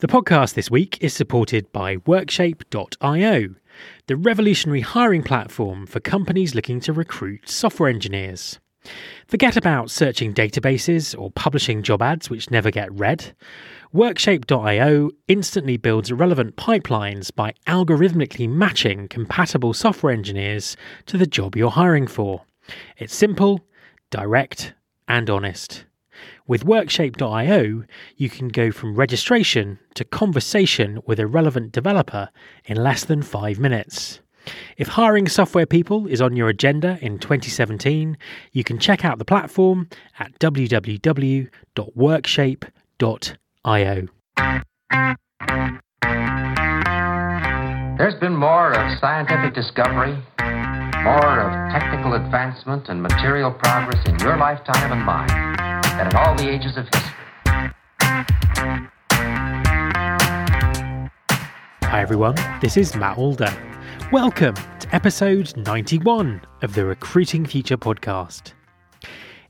The podcast this week is supported by Workshape.io, the revolutionary hiring platform for companies looking to recruit software engineers. Forget about searching databases or publishing job ads which never get read. Workshape.io instantly builds relevant pipelines by algorithmically matching compatible software engineers to the job you're hiring for. It's simple, direct, and honest. With Workshape.io, you can go from registration to conversation with a relevant developer in less than five minutes. If hiring software people is on your agenda in 2017, you can check out the platform at www.workshape.io. There's been more of scientific discovery, more of technical advancement and material progress in your lifetime and mine in all the ages of history. Hi everyone, this is Matt Alder. Welcome to episode 91 of the Recruiting Future podcast.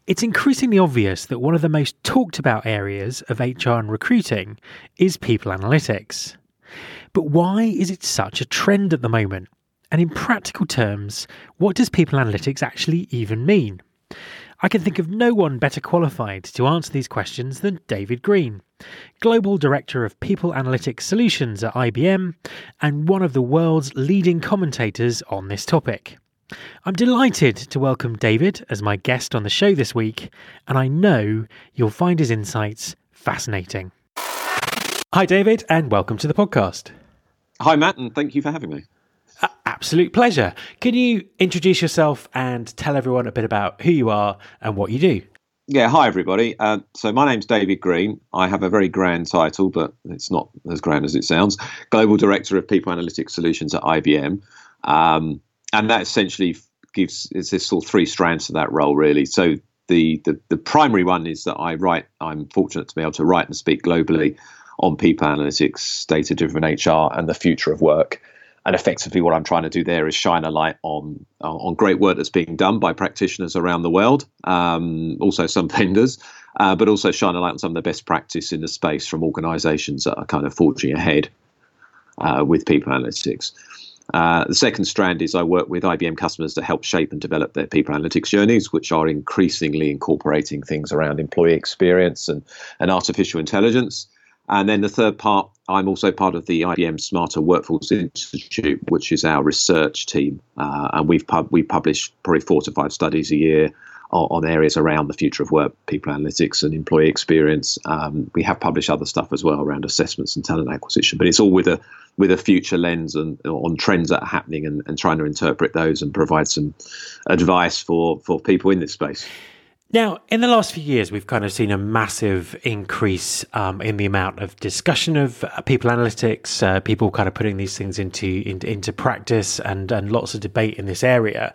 It's increasingly obvious that one of the most talked about areas of HR and recruiting is people analytics. But why is it such a trend at the moment? And in practical terms, what does people analytics actually even mean? I can think of no one better qualified to answer these questions than David Green, Global Director of People Analytics Solutions at IBM and one of the world's leading commentators on this topic. I'm delighted to welcome David as my guest on the show this week, and I know you'll find his insights fascinating. Hi, David, and welcome to the podcast. Hi, Matt, and thank you for having me. Absolute pleasure. Can you introduce yourself and tell everyone a bit about who you are and what you do? Yeah, hi everybody. Uh, so my name's David Green. I have a very grand title, but it's not as grand as it sounds. Global Director of People Analytics Solutions at IBM, um, and that essentially gives is this sort of three strands to that role, really. So the, the the primary one is that I write. I'm fortunate to be able to write and speak globally on people analytics, data-driven HR, and the future of work and effectively what I'm trying to do there is shine a light on on great work that's being done by practitioners around the world, um, also some vendors, uh, but also shine a light on some of the best practice in the space from organisations that are kind of forging ahead uh, with people analytics. Uh, the second strand is I work with IBM customers to help shape and develop their people analytics journeys, which are increasingly incorporating things around employee experience and, and artificial intelligence. And then the third part, I'm also part of the IBM Smarter Workforce Institute, which is our research team, uh, and we've pub- we publish probably four to five studies a year on, areas around the future of work, people analytics, and employee experience. Um, we have published other stuff as well around assessments and talent acquisition, but it's all with a with a future lens and on trends that are happening and, and trying to interpret those and provide some advice for for people in this space. Now, in the last few years, we've kind of seen a massive increase um, in the amount of discussion of uh, people analytics, uh, people kind of putting these things into, into, into practice, and and lots of debate in this area.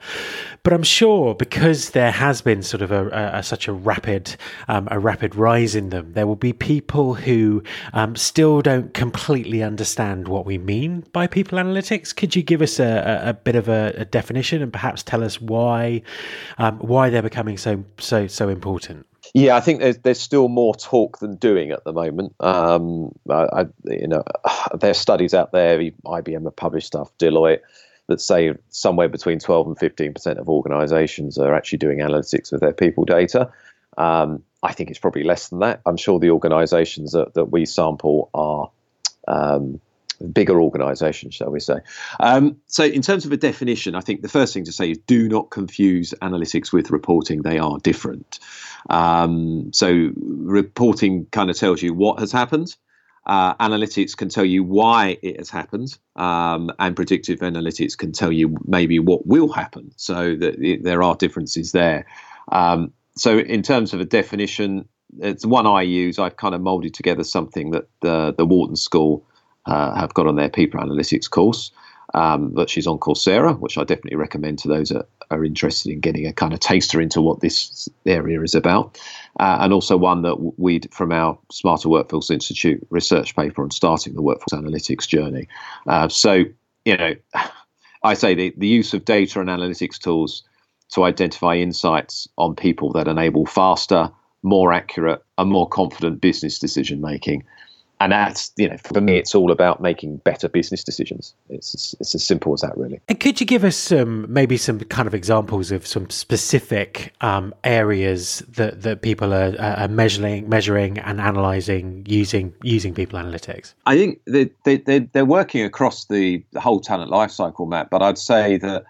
But I'm sure because there has been sort of a, a, a such a rapid um, a rapid rise in them, there will be people who um, still don't completely understand what we mean by people analytics. Could you give us a, a bit of a, definition and perhaps tell us why um, why they're becoming so so so important? Yeah, I think there's there's still more talk than doing at the moment. Um, I, I, you know, there's studies out there. IBM have published stuff, Deloitte, that say somewhere between 12 and 15 percent of organisations are actually doing analytics with their people data. Um, I think it's probably less than that. I'm sure the organisations that, that we sample are um, bigger organisation, shall we say. Um, so, in terms of a definition, I think the first thing to say is do not confuse analytics with reporting. They are different. Um, so, reporting kind of tells you what has happened. Uh, analytics can tell you why it has happened, um, and predictive analytics can tell you maybe what will happen. So, that there are differences there. Um, so, in terms of a definition, it's one I use. I've kind of molded together something that the, the Wharton School uh, have got on their people analytics course. Um, but she's on Coursera, which I definitely recommend to those that are interested in getting a kind of taster into what this area is about. Uh, and also one that we, from our Smarter Workforce Institute research paper on starting the workforce analytics journey. Uh, so, you know, I say the, the use of data and analytics tools to identify insights on people that enable faster, more accurate, and more confident business decision making and that's you know for me it's all about making better business decisions. It's it's as simple as that really. And could you give us some maybe some kind of examples of some specific um, areas that that people are, are, measuring measuring and analyzing using using people analytics? I think they, they, they they're working across the, the whole talent lifecycle map but i'd say that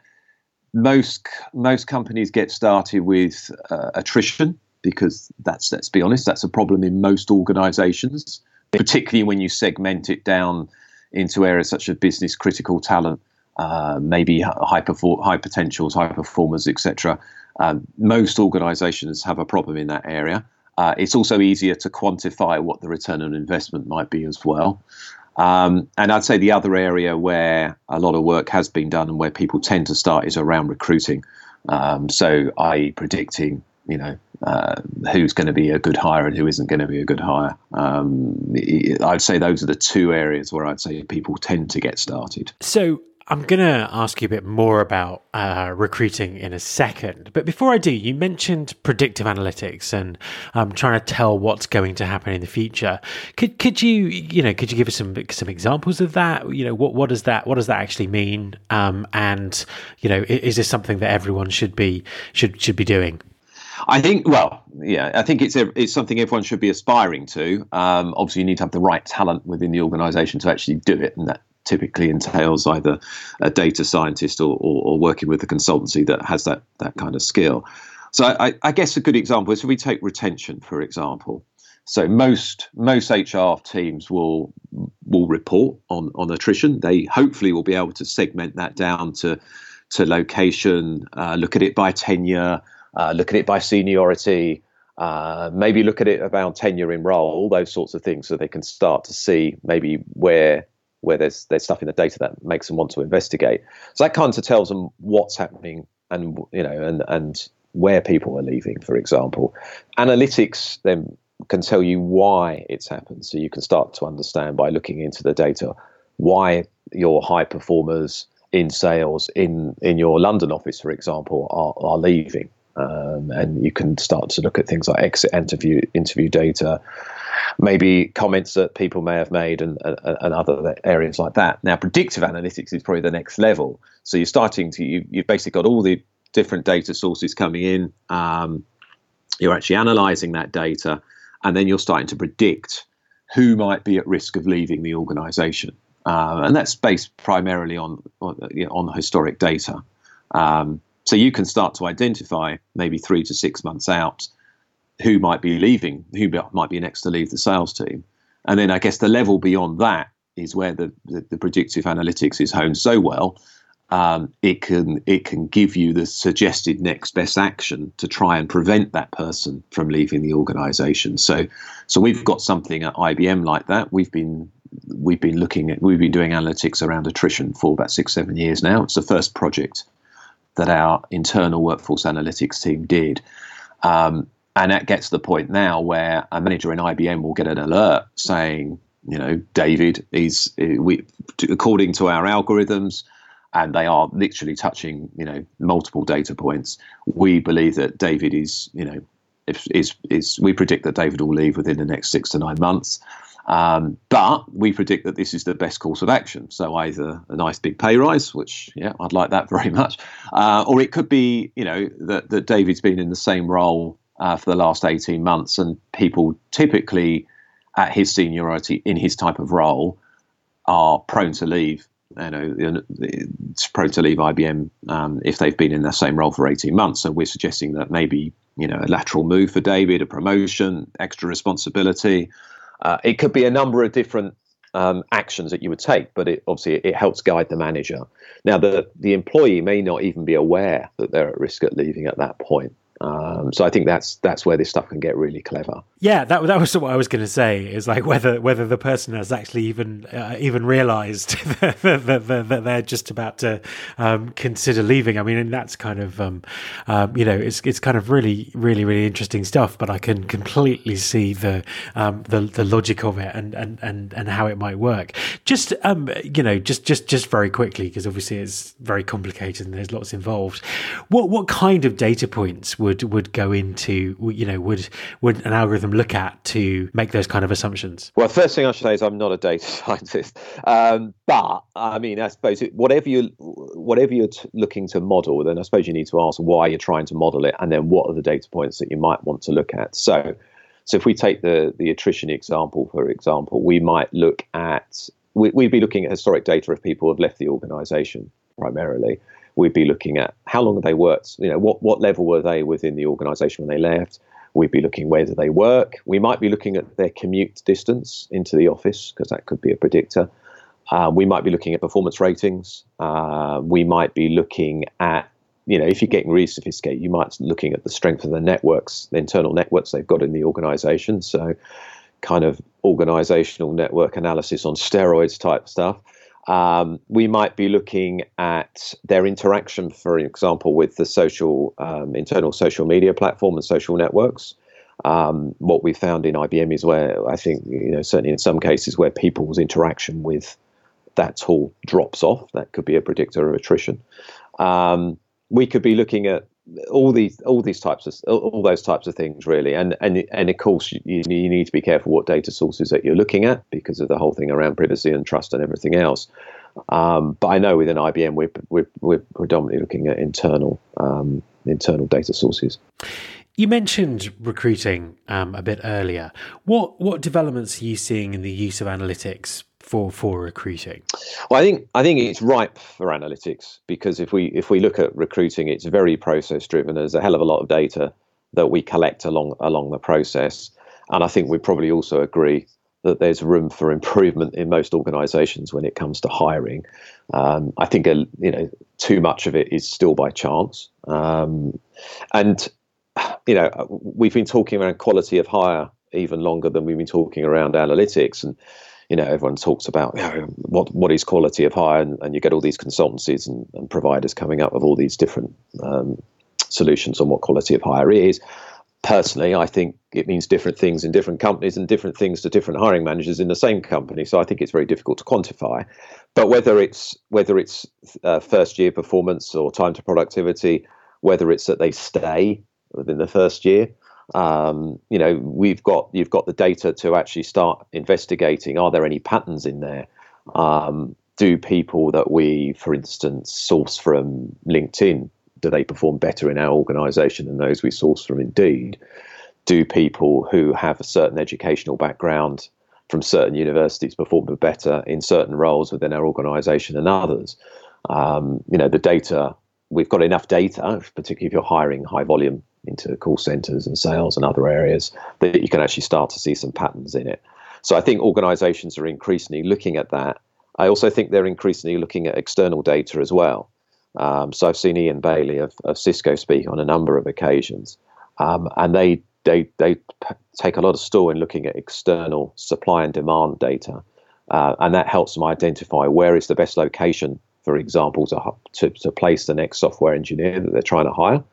most most companies get started with uh, attrition because that's let's be honest that's a problem in most organizations particularly when you segment it down into areas such as business critical talent, uh, maybe high, perfor- high potentials, high performers, etc. Um, most organizations have a problem in that area. Uh, it's also easier to quantify what the return on investment might be as well. Um, and I'd say the other area where a lot of work has been done and where people tend to start is around recruiting. Um, so, i.e., predicting you know uh, who's going to be a good hire and who isn't going to be a good hire. Um, I'd say those are the two areas where I'd say people tend to get started. So I'm going to ask you a bit more about uh, recruiting in a second. But before I do, you mentioned predictive analytics and um, trying to tell what's going to happen in the future. Could could you you know could you give us some some examples of that? You know what what does that what does that actually mean? Um, and you know is, is this something that everyone should be should should be doing? I think, well, yeah, I think it's a, it's something everyone should be aspiring to. Um, obviously, you need to have the right talent within the organisation to actually do it, and that typically entails either a data scientist or, or, or, working with a consultancy that has that that kind of skill. So, I, I guess a good example is if we take retention, for example. So most most HR teams will will report on on attrition. They hopefully will be able to segment that down to to location, uh, look at it by tenure, uh, look at it by seniority, uh, maybe look at it about tenure in role, all those sorts of things, so they can start to see maybe where where there's there's stuff in the data that makes them want to investigate. So that kind of tells them what's happening and you know and and where people are leaving, for example. Analytics then can tell you why it's happened, so you can start to understand by looking into the data why your high performers in sales in in your London office, for example, are, are leaving. Um, and you can start to look at things like exit interview interview data, maybe comments that people may have made, and, and, other areas like that. Now, predictive analytics is probably the next level. So you're starting to you, you've basically got all the different data sources coming in. Um, you're actually analyzing that data, and then you're starting to predict who might be at risk of leaving the organization. Uh, and that's based primarily on on, you know, on historic data. Um, so you can start to identify maybe three to six months out who might be leaving, who might be next to leave the sales team. And then I guess the level beyond that is where the, the, the predictive analytics is honed so well. Um, it can it can give you the suggested next best action to try and prevent that person from leaving the organisation. So, so we've got something at IBM like that. We've been we've been looking at we've been doing analytics around attrition for about six seven years now. It's the first project that our internal workforce analytics team did. Um, and that gets to the point now where a manager in IBM will get an alert saying, you know, David is we according to our algorithms, and they are literally touching, you know, multiple data points. We believe that David is, you know, if, is is we predict that David will leave within the next six to nine months. Um, but we predict that this is the best course of action. So either a nice big pay rise, which yeah, I'd like that very much, uh, or it could be you know that that David's been in the same role uh, for the last eighteen months, and people typically at his seniority in his type of role are prone to leave. You know, it's prone to leave IBM um, if they've been in the same role for eighteen months. So we're suggesting that maybe you know a lateral move for David, a promotion, extra responsibility. Uh, it could be a number of different um, actions that you would take, but it, obviously it helps guide the manager. Now, the the employee may not even be aware that they're at risk at leaving at that point. Um, so I think that's that's where this stuff can get really clever. Yeah, that that was what I was going to say. Is like whether whether the person has actually even uh, even realised that, that, that, they're just about to um, consider leaving. I mean, and that's kind of um, um, you know it's it's kind of really really really interesting stuff. But I can completely see the um, the the logic of it and and and and how it might work. Just um, you know, just just just very quickly because obviously it's very complicated and there's lots involved. What what kind of data points would would go into you know would would an algorithm look at to make those kind of assumptions? Well, first thing I should say is I'm not a data scientist, um, but I mean I suppose whatever you whatever you're t- looking to model, then I suppose you need to ask why you're trying to model it, and then what are the data points that you might want to look at. So so if we take the the attrition example, for example, we might look at we, would be looking at historic data of people have left the organisation primarily. We'd be looking at how long have they worked. You know, what what level were they within the organisation when they left. We'd be looking where do they work. We might be looking at their commute distance into the office because that could be a predictor. Uh, we might be looking at performance ratings. Uh, we might be looking at you know, if you're getting really sophisticated, you might be looking at the strength of the networks, the internal networks they've got in the organization. So, kind of organizational network analysis on steroids type stuff. Um, we might be looking at their interaction, for example, with the social um, internal social media platform and social networks. Um, what we found in IBM is where I think, you know, certainly in some cases where people's interaction with that tool drops off, that could be a predictor of attrition. Um, we could be looking at all these all these types of all those types of things really and and and of course you, you need to be careful what data sources that you're looking at because of the whole thing around privacy and trust and everything else um, but I know within IBM we're, we're, we're predominantly looking at internal um, internal data sources. You mentioned recruiting um, a bit earlier. What what developments are you seeing in the use of analytics for for recruiting? Well, I think I think it's ripe for analytics because if we if we look at recruiting, it's very process driven. There's a hell of a lot of data that we collect along along the process, and I think we probably also agree that there's room for improvement in most organisations when it comes to hiring. Um, I think a, you know too much of it is still by chance, um, and you know we've been talking around quality of hire even longer than we've been talking around analytics and you know, everyone talks about you know, what what is quality of hire, and, and you get all these consultancies and, and, providers coming up with all these different um, solutions on what quality of hire is. Personally, I think it means different things in different companies and different things to different hiring managers in the same company. So I think it's very difficult to quantify. But whether it's whether it's uh, first year performance or time to productivity, whether it's that they stay within the first year, um, you know, we've got you've got the data to actually start investigating. Are there any patterns in there? Um, do people that we, for instance, source from LinkedIn, do they perform better in our organisation than those we source from Indeed? Do people who have a certain educational background from certain universities perform better in certain roles within our organisation than others? Um, you know, the data we've got enough data, particularly if you're hiring high volume into call centers and sales and other areas, that you can actually start to see some patterns in it. So I think organizations are increasingly looking at that. I also think they're increasingly looking at external data as well. Um, so I've seen Ian Bailey of, of Cisco speak on a number of occasions, um, and they they they take a lot of store in looking at external supply and demand data, uh, and that helps them identify where is the best location, for example, to, to to place the next software engineer that they're trying to hire.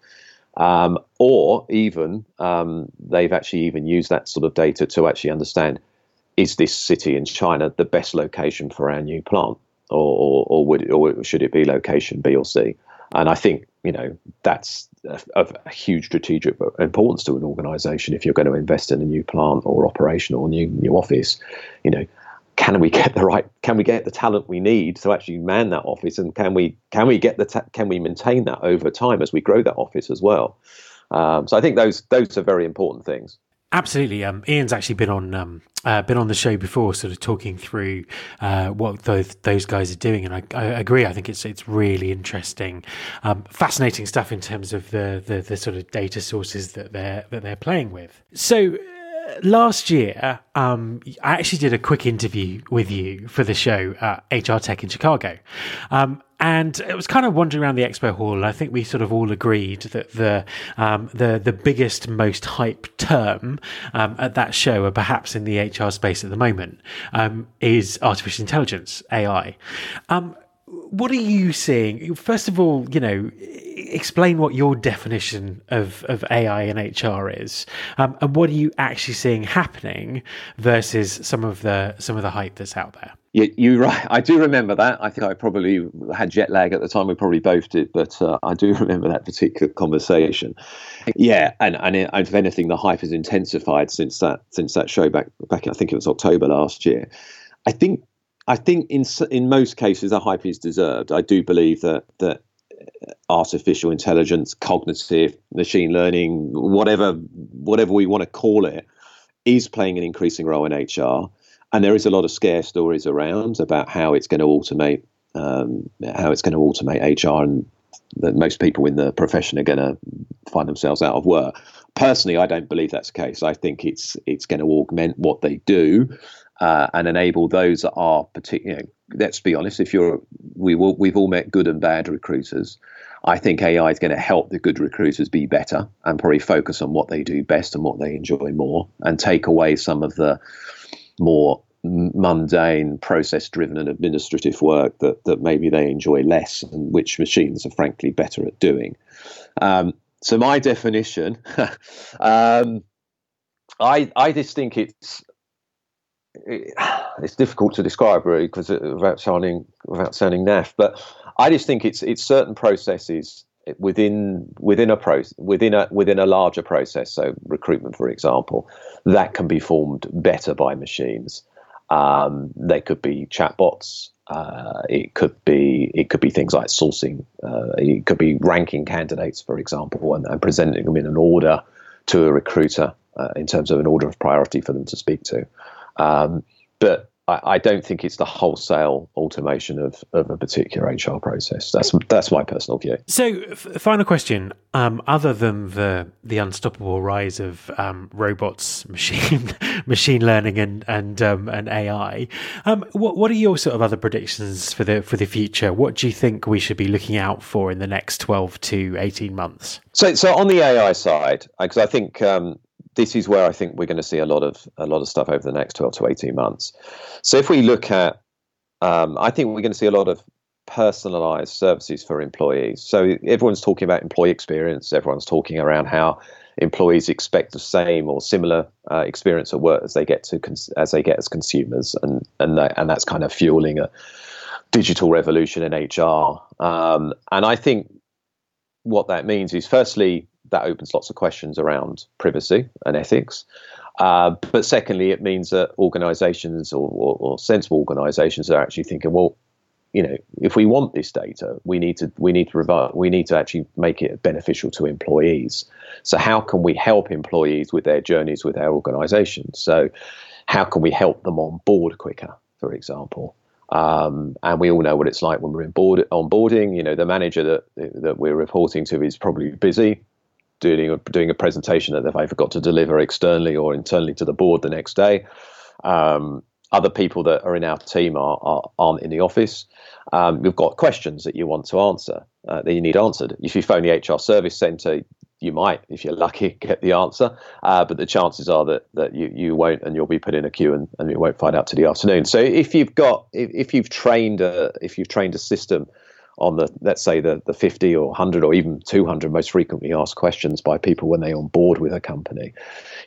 Um, or even um, they've actually even used that sort of data to actually understand is this city in China the best location for our new plant, or, or, or would or should it be location B or C? And I think you know that's of a huge strategic importance to an organisation if you're going to invest in a new plant or operation or new new office. You know, can we get the right can we get the talent we need to actually man that office and can we can we get the ta- can we maintain that over time as we grow that office as well um, so i think those those are very important things Absolutely. Um, Ian's actually been on um, uh, been on the show before, sort of talking through uh, what those those guys are doing, and I, I, agree. I think it's it's really interesting, um, fascinating stuff in terms of the, the, the sort of data sources that they're that they're playing with. So last year, um, I actually did a quick interview with you for the show HR Tech in Chicago. Um, and it was kind of wandering around the expo hall, and I think we sort of all agreed that the um, the the biggest, most hype term um, at that show, or perhaps in the HR space at the moment, um, is artificial intelligence (AI). What are you seeing? First of all, you know, explain what your definition of, of AI and HR is, um, and what are you actually seeing happening versus some of the some of the hype that's out there. you, you're right. I do remember that. I think I probably had jet lag at the time. We probably both did, but uh, I do remember that particular conversation. Yeah, and and if anything, the hype has intensified since that since that show back back. I think it was October last year. I think I think in in most cases the hype is deserved. I do believe that that artificial intelligence, cognitive machine learning, whatever whatever we want to call it, is playing an increasing role in HR and there is a lot of scare stories around about how it's going to automate um, how it's going to automate HR, and that most people in the profession are going to find themselves out of work. Personally, I don't believe that's the case. I think it's it's going to augment what they do uh, and enable those that are particular. You know, let's be honest. If you're, we will, we've all met good and bad recruiters. I think AI is going to help the good recruiters be better and probably focus on what they do best and what they enjoy more, and take away some of the more mundane, process driven, and administrative work that, that maybe they enjoy less and which machines are frankly better at doing. Um, so, my definition, um, I, I just think it's. It, it's difficult to describe really because without sounding without sounding naff, but I just think it's it's certain processes within within a process within a within a larger process so recruitment for example that can be formed better by machines. Um, they could be chatbots uh, it could be it could be things like sourcing uh, it could be ranking candidates for example and, and, presenting them in an order to a recruiter uh, in terms of an order of priority for them to speak to um, but I, I, don't think it's the wholesale automation of, of a particular HR process. That's that's my personal view. So, f- final question: um, Other than the the unstoppable rise of um, robots, machine machine learning, and and um, and AI, um, what what are your sort of other predictions for the for the future? What do you think we should be looking out for in the next twelve to eighteen months? So, so on the AI side, because I think um, this is where I think we're going to see a lot of a lot of stuff over the next 12 to 18 months. So if we look at, um, I think we're going to see a lot of personalized services for employees. So everyone's talking about employee experience. Everyone's talking around how employees expect the same or similar uh, experience at work as they get to cons- as they get as consumers, and and that, and that's kind of fueling a digital revolution in HR. Um, and I think what that means is, firstly, that opens lots of questions around privacy and ethics. Uh, but secondly, it means that organisations or, or, or, sensible organisations are actually thinking, well, you know, if we want this data, we need to we need to revi- we need to actually make it beneficial to employees. So how can we help employees with their journeys with our organisations? So how can we help them on board quicker, for example? Um, and we all know what it's like when we're in board, onboarding. You know, the manager that that we're reporting to is probably busy doing a, doing a presentation that they've either got to deliver externally or internally to the board the next day. Um, other people that are in our team are, are aren't in the office. Um, you've got questions that you want to answer uh, that you need answered. If you phone the HR service centre, you might, if you're lucky, get the answer. Uh, but the chances are that that you, you won't, and you'll be put in a queue, and, and you won't find out to the afternoon. So if you've got if, if you've trained a if you've trained a system on the let's say the the 50 or 100 or even 200 most frequently asked questions by people when they on board with a company.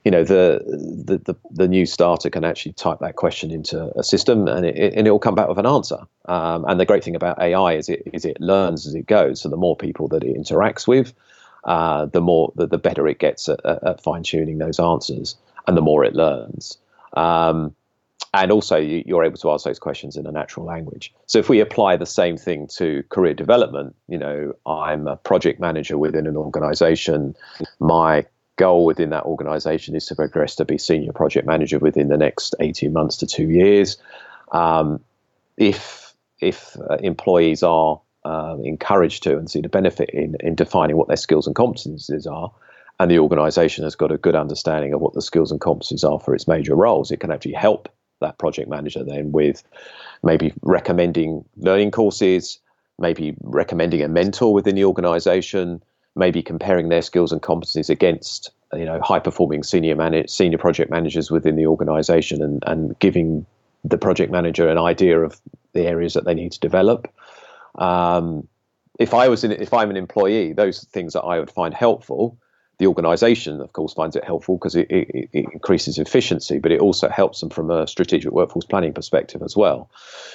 You know the the the, the new starter can actually type that question into a system and it, and it will come back with an answer. Um, and the great thing about AI is it is it learns as it goes. So the more people that it interacts with uh, the more the, the better it gets at, at fine tuning those answers and the more it learns. Um, and also you're able to ask those questions in a natural language. So if we apply the same thing to career development, you know, I'm a project manager within an organization. My goal within that organization is to progress to be senior project manager within the next 18 months to two years. Um, if if uh, employees are uh, encouraged to and see the benefit in, in defining what their skills and competencies are, and the organization has got a good understanding of what the skills and competencies are for its major roles, it can actually help that project manager then with maybe recommending learning courses, maybe recommending a mentor within the organization, maybe comparing their skills and competencies against you know high performing senior manage, senior project managers within the organization and, and giving the project manager an idea of the areas that they need to develop. Um, if I was in, if I'm an employee, those things that I would find helpful the organisation, of course, finds it helpful because it, it, it, increases efficiency, but it also helps them from a strategic workforce planning perspective as well.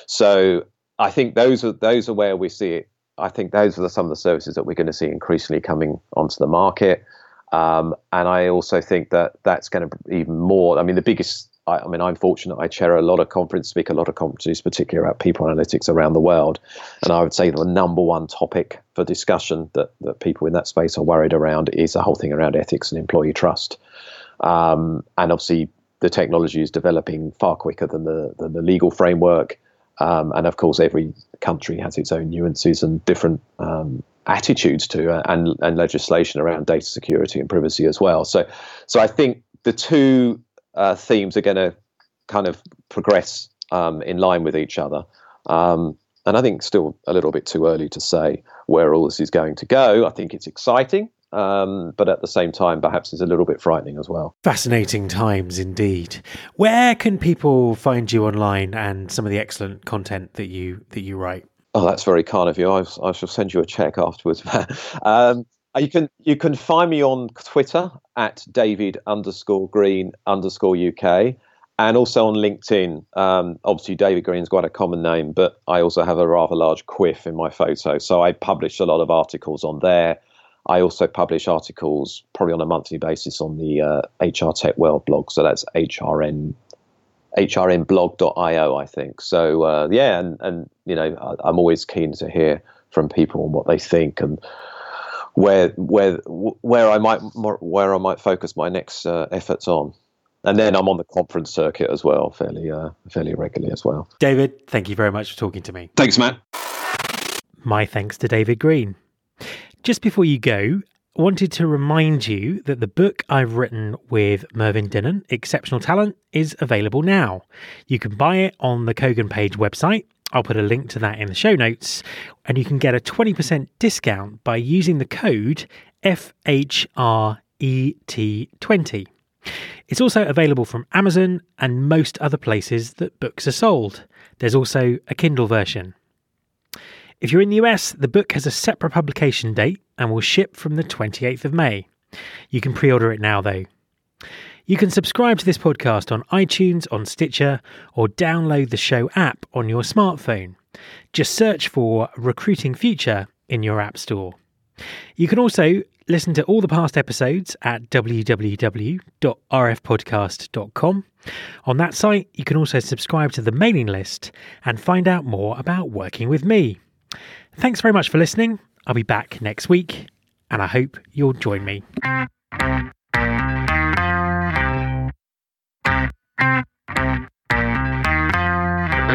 So I think those are those are where we see it. I think those are the, some of the services that we're going to see increasingly coming onto the market. Um, and I also think that that's going to be even more. I mean, the biggest I, I, mean, I'm fortunate. I chair a lot of conferences, speak a lot of conferences, particularly about people analytics around the world. And I would say the number one topic for discussion that, that people in that space are worried around is the whole thing around ethics and employee trust. Um, and obviously, the technology is developing far quicker than the, than the legal framework. Um, and of course, every country has its own nuances and different um, attitudes to uh, and, and legislation around data security and privacy as well. So, so I think the two uh, themes are going to kind of progress um, in line with each other. Um, and I think still a little bit too early to say where all this is going to go. I think it's exciting, um, but at the same time, perhaps it's a little bit frightening as well. Fascinating times indeed. Where can people find you online and some of the excellent content that you that you write? Oh, that's very kind of you. I, I shall send you a check afterwards. um, you can you can find me on Twitter at David underscore Green underscore UK, and also on LinkedIn. Um, obviously, David Green's quite a common name, but I also have a rather large quiff in my photo, so I publish a lot of articles on there. I also publish articles probably on a monthly basis on the uh, HR Tech World blog, so that's HRN hrnblog.io, I think. So uh, yeah, and and you know, I, I'm always keen to hear from people on what they think and where where where I might where I might focus my next uh, efforts on. And then I'm on the conference circuit as well, fairly uh, fairly regularly as well. David, thank you very much for talking to me. Thanks, Matt. My thanks to David Green. Just before you go, I wanted to remind you that the book I've written with Mervyn Dinnen, Exceptional Talent, is available now. You can buy it on the Kogan Page website I'll put a link to that in the show notes, and you can get a 20% discount by using the code FHRET20. It's also available from Amazon and most other places that books are sold. There's also a Kindle version. If you're in the US, the book has a separate publication date and will ship from the 28th of May. You can pre order it now, though. You can subscribe to this podcast on iTunes, on Stitcher, or download the show app on your smartphone. Just search for Recruiting Future in your App Store. You can also listen to all the past episodes at www.rfpodcast.com. On that site, you can also subscribe to the mailing list and find out more about working with me. Thanks very much for listening. I'll be back next week, and I hope you'll join me.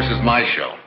This is my show.